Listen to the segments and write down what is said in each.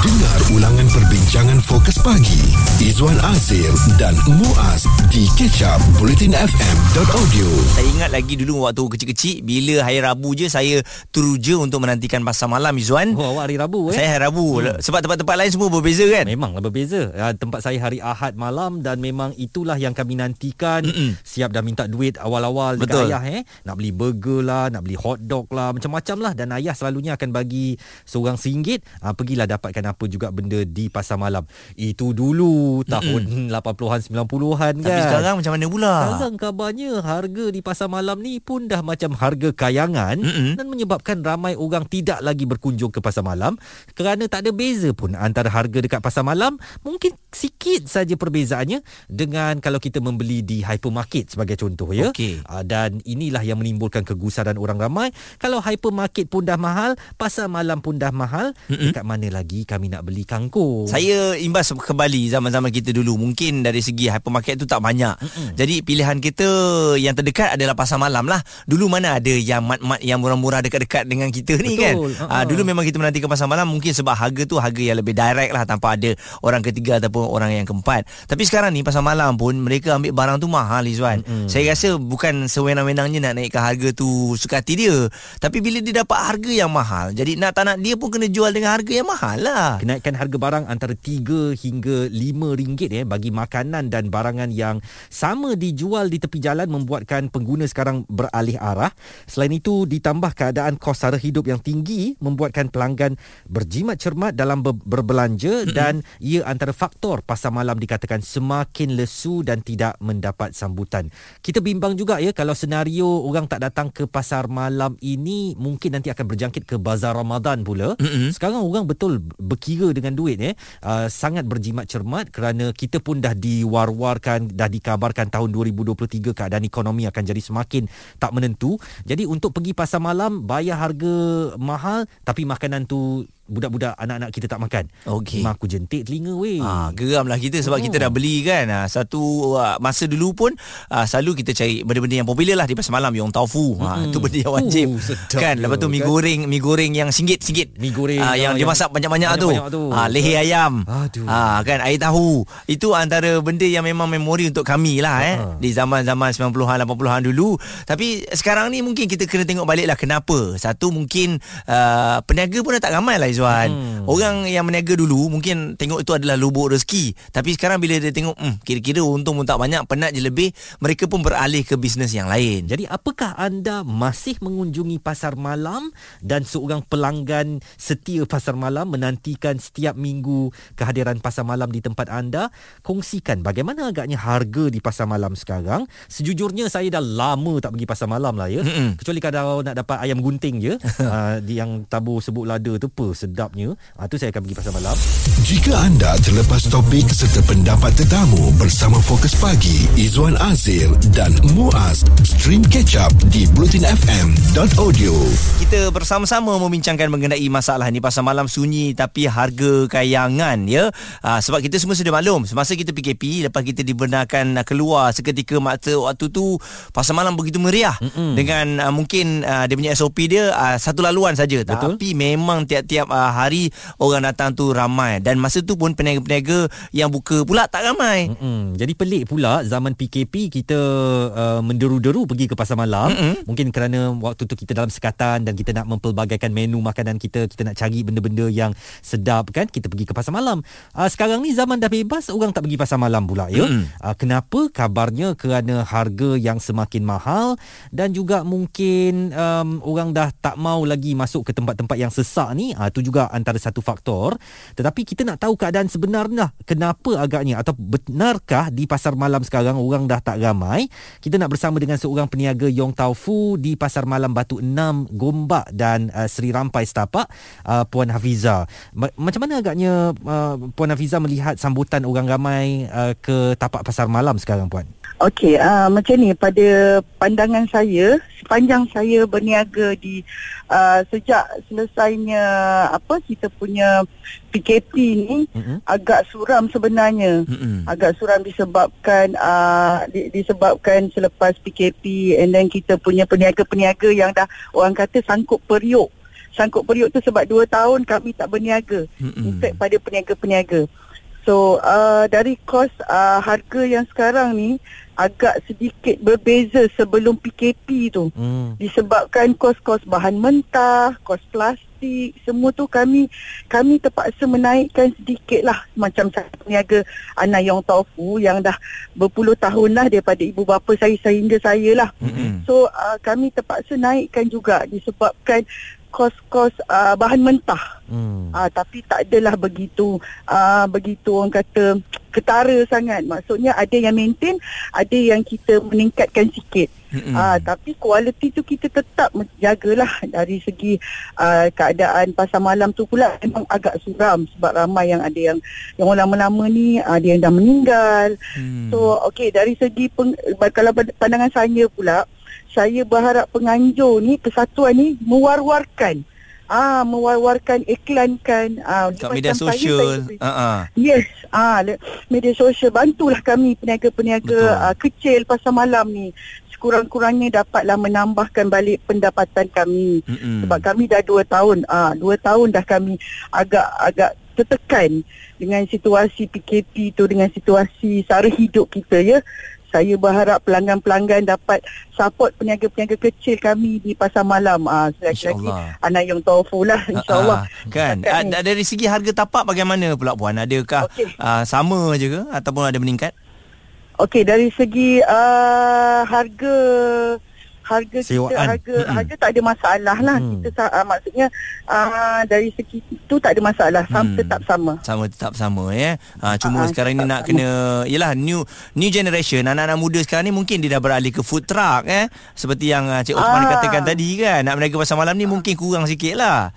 Dengar ulangan perbincangan fokus pagi Izwan Azir dan Muaz di kecap bulletinfm.audio Saya ingat lagi dulu waktu kecil-kecil Bila hari Rabu je Saya teruja untuk menantikan pasar malam Izzuan Oh, awak hari Rabu eh? Saya hari Rabu hmm. Sebab tempat-tempat lain semua berbeza kan Memanglah berbeza. Uh, tempat saya hari Ahad malam dan memang itulah yang kami nantikan. Mm-mm. Siap dah minta duit awal-awal Betul. dekat ayah eh. Nak beli burger lah, nak beli hot dog lah, macam-macam lah dan ayah selalunya akan bagi seorang RM1. Uh, pergilah dapatkan apa juga benda di pasar malam. Itu dulu tahun 80-an 90-an kan. Tapi sekarang macam mana pula Sekarang kabarnya harga di pasar malam ni pun dah macam harga kayangan Mm-mm. dan menyebabkan ramai orang tidak lagi berkunjung ke pasar malam kerana tak ada beza pun antara harga dekat pasar malam mungkin sikit saja perbezaannya dengan kalau kita membeli di hypermarket sebagai contoh ya. Okey. Ah, Dan inilah yang menimbulkan kegusaran orang ramai. Kalau hypermarket pun dah mahal, pasar malam pun dah mahal, Mm-mm. dekat mana lagi kami nak beli kangkung? Saya imbas kembali zaman-zaman kita dulu. Mungkin dari segi hypermarket tu tak banyak. Mm-mm. Jadi pilihan kita yang terdekat adalah pasar malam lah. Dulu mana ada yang mat-mat yang murah-murah dekat-dekat dengan kita ni kan? Betul, Ah, ha-ha. Dulu memang kita menantikan pasar malam. Mungkin sebab harga tu harga yang lebih direct lah Tanpa ada orang ketiga ataupun orang yang keempat. Tapi sekarang ni pasar malam pun Mereka ambil barang tu mahal Izwan. Mm-mm. Saya rasa bukan sewenang-wenangnya nak naikkan harga tu suka hati dia. Tapi bila dia dapat harga yang mahal Jadi nak tak nak dia pun kena jual dengan harga yang mahal lah Kenaikan harga barang antara 3 hingga 5 ringgit eh bagi makanan dan barangan yang sama dijual di tepi jalan membuatkan pengguna sekarang beralih arah. Selain itu ditambah keadaan kos sara hidup yang tinggi membuatkan pelanggan berjimat cermat dalam ber- berbelanja mm-hmm. dan ia antara faktor pasar malam dikatakan semakin lesu dan tidak mendapat sambutan. Kita bimbang juga ya kalau senario orang tak datang ke pasar malam ini mungkin nanti akan berjangkit ke bazar Ramadan pula. Mm-mm. Sekarang orang betul berkira dengan duit eh uh, sangat berjimat cermat kerana kita pun dah diwar-warkan dah dikabarkan tahun 2023 keadaan ekonomi akan jadi semakin tak menentu. Jadi untuk pergi pasar malam bayar harga mahal tapi makanan tu budak-budak anak-anak kita tak makan. Okey. Mak aku jentik telinga weh. Ah, geramlah kita sebab Oh. kita dah beli kan. Ah, satu ah, masa dulu pun ah, selalu kita cari benda-benda yang popular lah di pasar malam yang taufu. Ah, Mm-mm. itu benda yang wajib. Uh, sedap kan. Lepas tu mi kan? goreng, mi goreng yang singgit-singgit. Mi goreng, ah, yang dia yang masak banyak-banyak tu. banyak-banyak tu. Ah, leher ayam. Aduh. Ah, kan air tahu. Itu antara benda yang memang memori untuk kami lah eh Ah. di zaman-zaman 90-an 80-an dulu. Tapi sekarang ni mungkin kita kena tengok balik lah kenapa. Satu mungkin uh, peniaga pun dah tak ramai lah Izwan. Hmm. Orang yang meniaga dulu mungkin tengok itu adalah lubuk rezeki. Tapi sekarang bila dia tengok hmm, kira-kira untung pun tak banyak, penat je lebih, mereka pun beralih ke bisnes yang lain. Jadi apakah anda masih mengunjungi pasar malam dan seorang pelanggan setia pasar malam menantikan setiap minggu kehadiran pasar malam di tempat anda? Kongsikan bagaimana agaknya harga di pasar malam sekarang. Sejujurnya saya dah lama tak pergi pasar malam lah ya. Mm-mm. Kecuali kalau nak dapat ayam gunting je uh, di yang tabur sebut lada tu apa sedapnya. Ah tu saya akan pergi pasar malam. Jika anda terlepas topik serta pendapat tetamu bersama Fokus Pagi Izwan Azir dan Muaz Stream Catch Up di bulletinfm.audio Kita bersama-sama membincangkan mengenai masalah ni pasal malam sunyi tapi harga kayangan ya. Uh, sebab kita semua sudah maklum semasa kita PKP lepas kita dibenarkan uh, keluar seketika masa waktu tu pasal malam begitu meriah Mm-mm. dengan uh, mungkin uh, dia punya SOP dia uh, satu laluan saja tapi memang tiap-tiap uh, hari orang datang tu ramai dan masa tu pun peniaga-peniaga yang buka pula tak ramai. Mm-mm. Jadi pelik pula zaman PKP kita uh, menderu-deru pergi ke pasar malam. Mm-mm. Mungkin kerana waktu tu kita dalam sekatan dan kita nak mempelbagaikan menu makanan kita, kita nak cari benda-benda yang sedap kan, kita pergi ke pasar malam. Uh, sekarang ni zaman dah bebas, orang tak pergi pasar malam pula ya. Mm-mm. Uh, kenapa? Kabarnya kerana harga yang semakin mahal dan juga mungkin um, orang dah tak mau lagi masuk ke tempat-tempat yang sesak ni. Uh, tu juga antara satu faktor. Tetapi kita nak tahu keadaan sebenarnya kenapa agaknya atau benarkah di pasar malam sekarang orang dah tak ramai. Kita nak bersama dengan seorang peniaga Yong Tau Fu di Pasar Malam Batu 6 Gombak dan uh, Seri Rampai Setapak uh, Puan Hafiza. Ma- macam mana agaknya uh, Puan Hafiza melihat sambutan orang ramai uh, ke tapak pasar malam sekarang Puan? Okey, uh, macam ni pada pandangan saya sepanjang saya berniaga di uh, sejak selesainya apa kita punya PKP ni Mm-mm. agak suram sebenarnya. Mm-mm. Agak suram disebabkan uh, di, disebabkan selepas PKP and then kita punya peniaga-peniaga yang dah orang kata sangkut periuk sangkut periuk tu sebab 2 tahun kami tak berniaga. Mm-mm. In fact pada peniaga-peniaga. So uh, dari kos uh, harga yang sekarang ni agak sedikit berbeza sebelum PKP tu. Hmm. Disebabkan kos-kos bahan mentah, kos plastik, semua tu kami kami terpaksa menaikkan sedikit lah macam saya peniaga Anayong Tofu yang dah berpuluh tahun lah daripada ibu bapa saya sehingga saya lah. Mm-mm. So uh, kami terpaksa naikkan juga disebabkan kos-kos uh, bahan mentah. Hmm. Ah tapi tak adalah begitu ah begitu orang kata ketara sangat. Maksudnya ada yang maintain, ada yang kita meningkatkan sikit. Mm-mm. Ah tapi kualiti tu kita tetap jagalah dari segi ah, keadaan pasar malam tu pula memang agak suram sebab ramai yang ada yang yang orang lama-lama ni ada yang dah meninggal. Hmm. So okey dari segi peng, kalau pandangan saya pula saya berharap penganjur ni persatuan ni mewar-warkan ah mewar-warkan iklankan ah kat media saya, sosial. saya- Ha ah. Yes, ah media sosial bantulah kami peniaga-peniaga ah, kecil pasar malam ni. Sekurang-kurangnya dapatlah menambahkan balik pendapatan kami. Mm-mm. Sebab kami dah 2 tahun, ah 2 tahun dah kami agak agak tertekan dengan situasi PKP tu dengan situasi sara hidup kita ya. Saya berharap pelanggan-pelanggan dapat support peniaga-peniaga kecil kami di pasar malam. Ah lagi-lagi InsyaAllah. anak yang tofu lah insya-Allah. Ah, kan Setakat ah, dari segi harga tapak bagaimana pula puan adakah Okey. ah, sama je ke ataupun ada meningkat Okey dari segi uh, harga harga Sewaan. kita harga Mm-mm. harga tak ada masalah lah Hmm. kita uh, maksudnya uh, dari segi itu tak ada masalah sama Hmm. tetap sama sama tetap sama ya. Ha, cuma Ah, sekarang ni nak sama. kena yalah new new generation anak-anak muda sekarang ni mungkin dia dah beralih ke food truck eh seperti yang ah, Cik Osman Ah. katakan tadi kan nak berniaga pasar malam ni mungkin kurang sikit lah.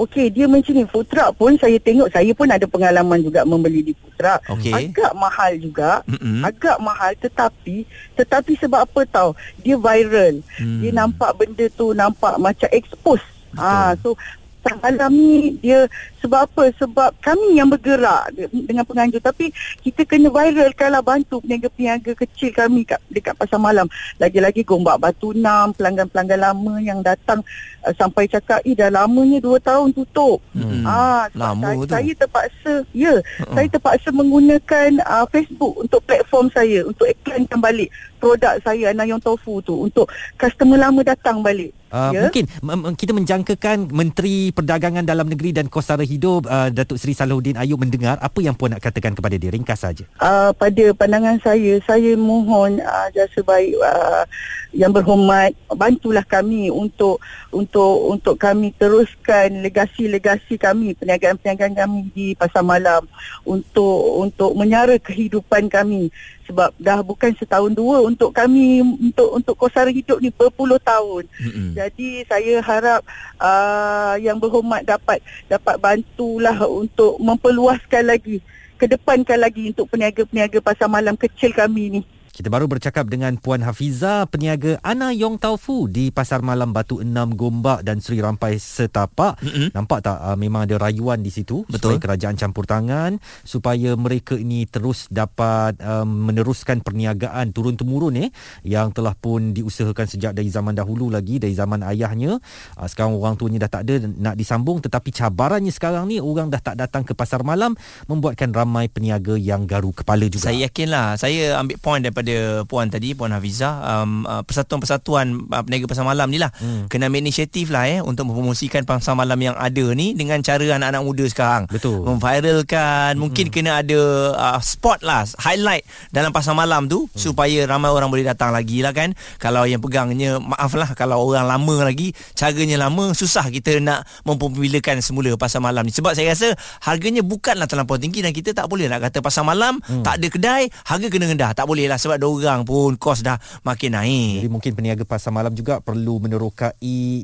Okey dia macam ni. Food truck pun saya tengok saya pun ada pengalaman juga membeli di food truck. Okey. agak mahal juga. Mm-mm. agak mahal tetapi tetapi sebab apa tahu dia viral. Hmm. dia nampak benda tu nampak macam expose. Ah so malam ni dia sebab apa sebab kami yang bergerak de- dengan penganjur tapi kita kena viralkanlah bantu peniaga-peniaga kecil kami kat dekat pasar malam lagi-lagi gombak batu enam pelanggan-pelanggan lama yang datang uh, sampai cakap eh dah lamanya 2 tahun tutup Hmm. Ah, Lama saya, tu. saya terpaksa, ya, Uh-uh. saya terpaksa menggunakan uh, Facebook untuk platform saya untuk iklankan balik produk saya Anayong Tofu tu untuk customer lama datang balik. Uh, ya. Mungkin m- m- kita menjangkakan Menteri Perdagangan Dalam Negeri dan Kos Hidup uh, Datuk Seri Salahuddin Ayub mendengar apa yang puan nak katakan kepada dia ringkas saja. Uh, pada pandangan saya, saya mohon uh, jasa baik uh, yang berhormat bantulah kami untuk untuk untuk kami teruskan legasi-legasi kami perniagaan-perniagaan kami di pasar malam untuk untuk menyara kehidupan kami sebab dah bukan setahun dua untuk kami untuk untuk kosara hidup ni berpuluh tahun. Mm-mm. Jadi saya harap uh, yang berhormat dapat dapat bantulah untuk memperluaskan lagi kedepankan lagi untuk peniaga-peniaga pasar malam kecil kami ni. Kita baru bercakap dengan Puan Hafiza, peniaga Ana Yong Taufu di Pasar Malam Batu Enam Gombak dan Sri Rampai Setapak. Mm-mm. Nampak tak uh, memang ada rayuan di situ Betul. supaya kerajaan campur tangan supaya mereka ini terus dapat um, meneruskan perniagaan turun temurun eh yang telah pun diusahakan sejak dari zaman dahulu lagi dari zaman ayahnya. Uh, sekarang orang tuanya dah tak ada nak disambung tetapi cabarannya sekarang ni orang dah tak datang ke pasar malam membuatkan ramai peniaga yang garu kepala juga. Saya yakinlah Saya ambil point daripada Puan tadi Puan Hafiza um, uh, Persatuan-persatuan uh, Peniaga pasar malam ni lah. Hmm. Kena ambil inisiatif lah eh Untuk mempromosikan pasar malam yang ada ni Dengan cara anak-anak muda sekarang. Betul. Memviralkan Mungkin kena ada uh, Spot lah Highlight Dalam pasar malam tu Supaya ramai orang boleh datang lagi lah kan. Kalau yang pegangnya Maaf lah Kalau orang lama lagi Caranya lama Susah kita nak Mempopularkan semula pasar malam ni. Sebab saya rasa Harganya bukanlah terlampau tinggi Dan kita tak boleh nak kata pasar malam Tak ada kedai Harga kena rendah. Tak boleh lah Sebab orang pun Kos dah makin naik Jadi mungkin peniaga pasar malam juga perlu menerokai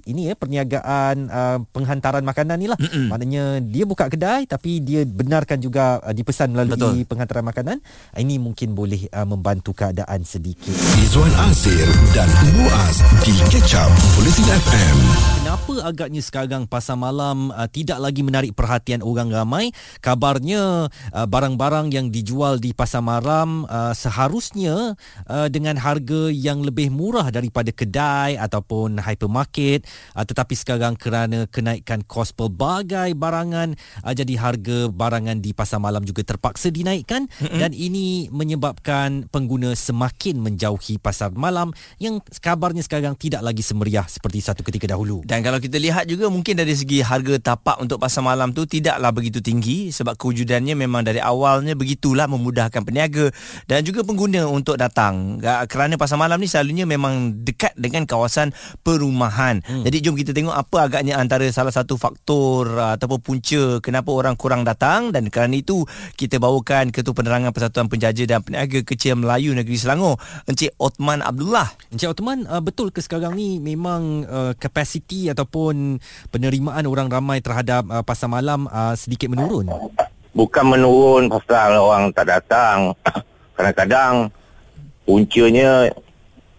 ini ya perniagaan uh, penghantaran makanan ni lah. Mm-mm. Maknanya dia buka kedai tapi dia benarkan juga uh, dipesan melalui Betul. penghantaran makanan. Uh, Ini mungkin boleh uh, membantu keadaan sedikit. Izwan Azir dan Muaz di Catch Up Bulletin FM. Kenapa agaknya sekarang pasar malam uh, tidak lagi menarik perhatian orang ramai? Kabarnya uh, barang-barang yang dijual di pasar malam uh, seharusnya uh, dengan harga yang lebih murah daripada kedai ataupun hypermarket uh, tetapi sekarang kerana kenaikan kos pelbagai barangan uh, jadi harga barangan di pasar malam juga terpaksa dinaikkan mm-hmm. dan ini menyebabkan pengguna semakin menjauhi pasar malam yang kabarnya sekarang tidak lagi semeriah seperti satu ketika dahulu. Dan kalau kita lihat juga mungkin dari segi harga tapak untuk pasar malam tu tidaklah begitu tinggi sebab kewujudannya memang dari awalnya begitulah memudahkan peniaga dan juga pengguna untuk datang. Kerana pasar malam ni selalunya memang dekat dengan kawasan perumahan. Hmm. Jadi jom kita tengok apa agaknya antara salah satu faktor uh, ataupun punca kenapa orang kurang datang dan kerana itu kita bawakan Ketua Penerangan Persatuan Penjaja dan Peniaga Kecil Melayu Negeri Selangor Encik Otman Abdullah. Encik Otman uh, betul ke sekarang ni memang uh, kapasiti ataupun penerimaan orang ramai terhadap uh, pasar malam uh, sedikit menurun? Bukan menurun pasal orang tak datang. Kadang-kadang puncanya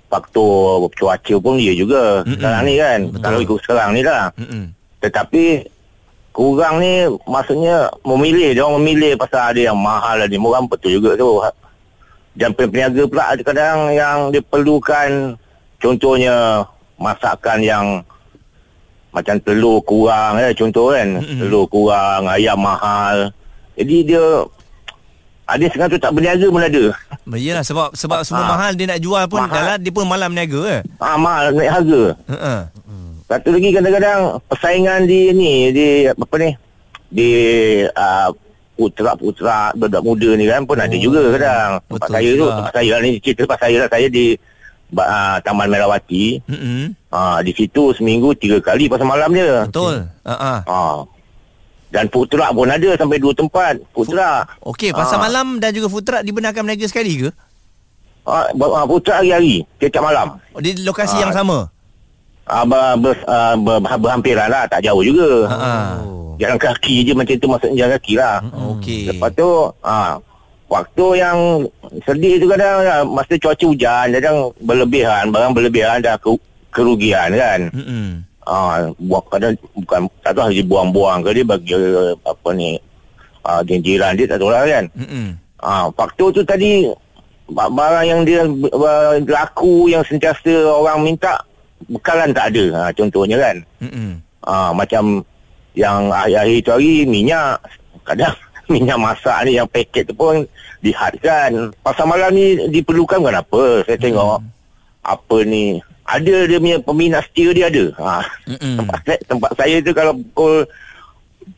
faktor cuaca pun dia juga Mm-mm. sekarang ni kan. Betul. Kalau ikut sekarang ni lah. Mm-mm. Tetapi kurang ni maksudnya memilih. Dia orang memilih pasal ada yang mahal ada murah betul juga tu. Dan peniaga pula kadang yang diperlukan contohnya masakan yang macam telur kurang ya contoh kan mm-hmm. telur kurang ayam mahal jadi dia ada sekarang tu tak berniaga pun ada Yalah sebab sebab semua ha. mahal dia nak jual pun mahal. dalam dia pun malam niaga eh. Ah ha, mahal naik harga. Ha. Satu lagi kadang-kadang persaingan di ni di apa ni di uh, putra-putra budak muda ni kan pun oh. ada juga kadang. Tempat saya tu tempat saya lah ni cerita tempat saya lah saya di uh, Taman Merawati. Mm-hmm. Uh, di situ seminggu tiga kali pasal malam dia. Betul. Uh-uh. Uh, dan food truck pun ada sampai dua tempat food truck. Okey, pasal uh. malam dan juga food truck dibenarkan berniaga sekali ke? Ah, food truck hari-hari, setiap malam. Oh, di lokasi uh. yang sama? Ah, ber, ber, uh, ber, berhampiran lah, tak jauh juga. Uh. Jalan kaki je macam tu maksudnya jalan kaki lah. Okey. Lepas tu, ah, waktu yang sedih tu kadang uh, masa cuaca hujan, kadang berlebihan, barang berlebihan dah ke, kerugian kan. Hmm. Ah, buat kadang bukan tak tahu dia buang-buang ke dia bagi apa ni ah jiran dia tak tahu lah kan. Hmm. Ah, faktor tu tadi barang yang dia laku yang sentiasa orang minta bekalan tak ada. Ha, contohnya kan. Hmm. Ah, macam yang akhir-akhir tu hari minyak kadang minyak masak ni yang paket tu pun dihadkan. Pasal malam ni diperlukan kenapa? Saya tengok hmm. apa ni ada dia punya peminat setia dia ada. Ha. Tempat, saya, tempat saya tu kalau pukul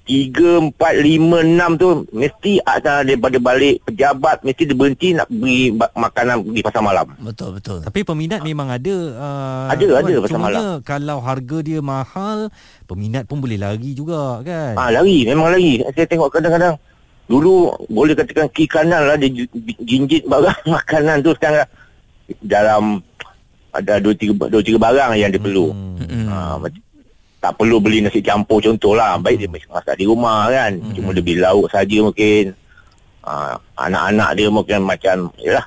3, 4, 5, 6 tu mesti ada daripada balik pejabat mesti dia berhenti nak beri makanan di pasar malam. Betul betul. Tapi peminat memang ada uh, ada ada pasar malam. kalau harga dia mahal peminat pun boleh lari juga kan. Ah ha, lari memang lari. Saya tengok kadang-kadang dulu boleh katakan kiri kanan lah dia jinjit barang makanan tu sekarang dalam ada dua tiga dua tiga barang yang dia perlu. Hmm. Ha, tak perlu beli nasi campur contohlah. Baik dia masak di rumah kan. Hmm. Cuma dia beli lauk saja mungkin. Ha, anak-anak dia mungkin macam yalah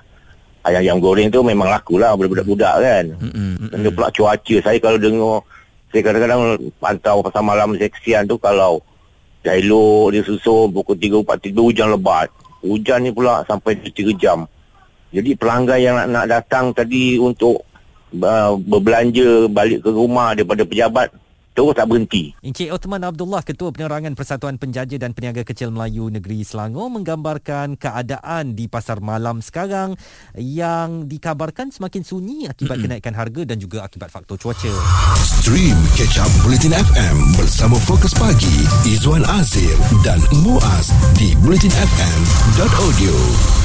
ayam-ayam goreng tu memang laku lah budak-budak kan. Hmm. Dan pula cuaca saya kalau dengar saya kadang-kadang pantau pasal malam saya kesian tu kalau dah elok dia susun pukul 3 4 3 hujan lebat. Hujan ni pula sampai 3 jam. Jadi pelanggan yang nak, nak datang tadi untuk uh, berbelanja balik ke rumah daripada pejabat terus tak berhenti. Encik Osman Abdullah Ketua Penerangan Persatuan Penjaja dan Peniaga Kecil Melayu Negeri Selangor menggambarkan keadaan di pasar malam sekarang yang dikabarkan semakin sunyi akibat kenaikan harga dan juga akibat faktor cuaca. Stream Catch Up Bulletin FM bersama Fokus Pagi Izwan Azir dan Muaz di bulletinfm.audio.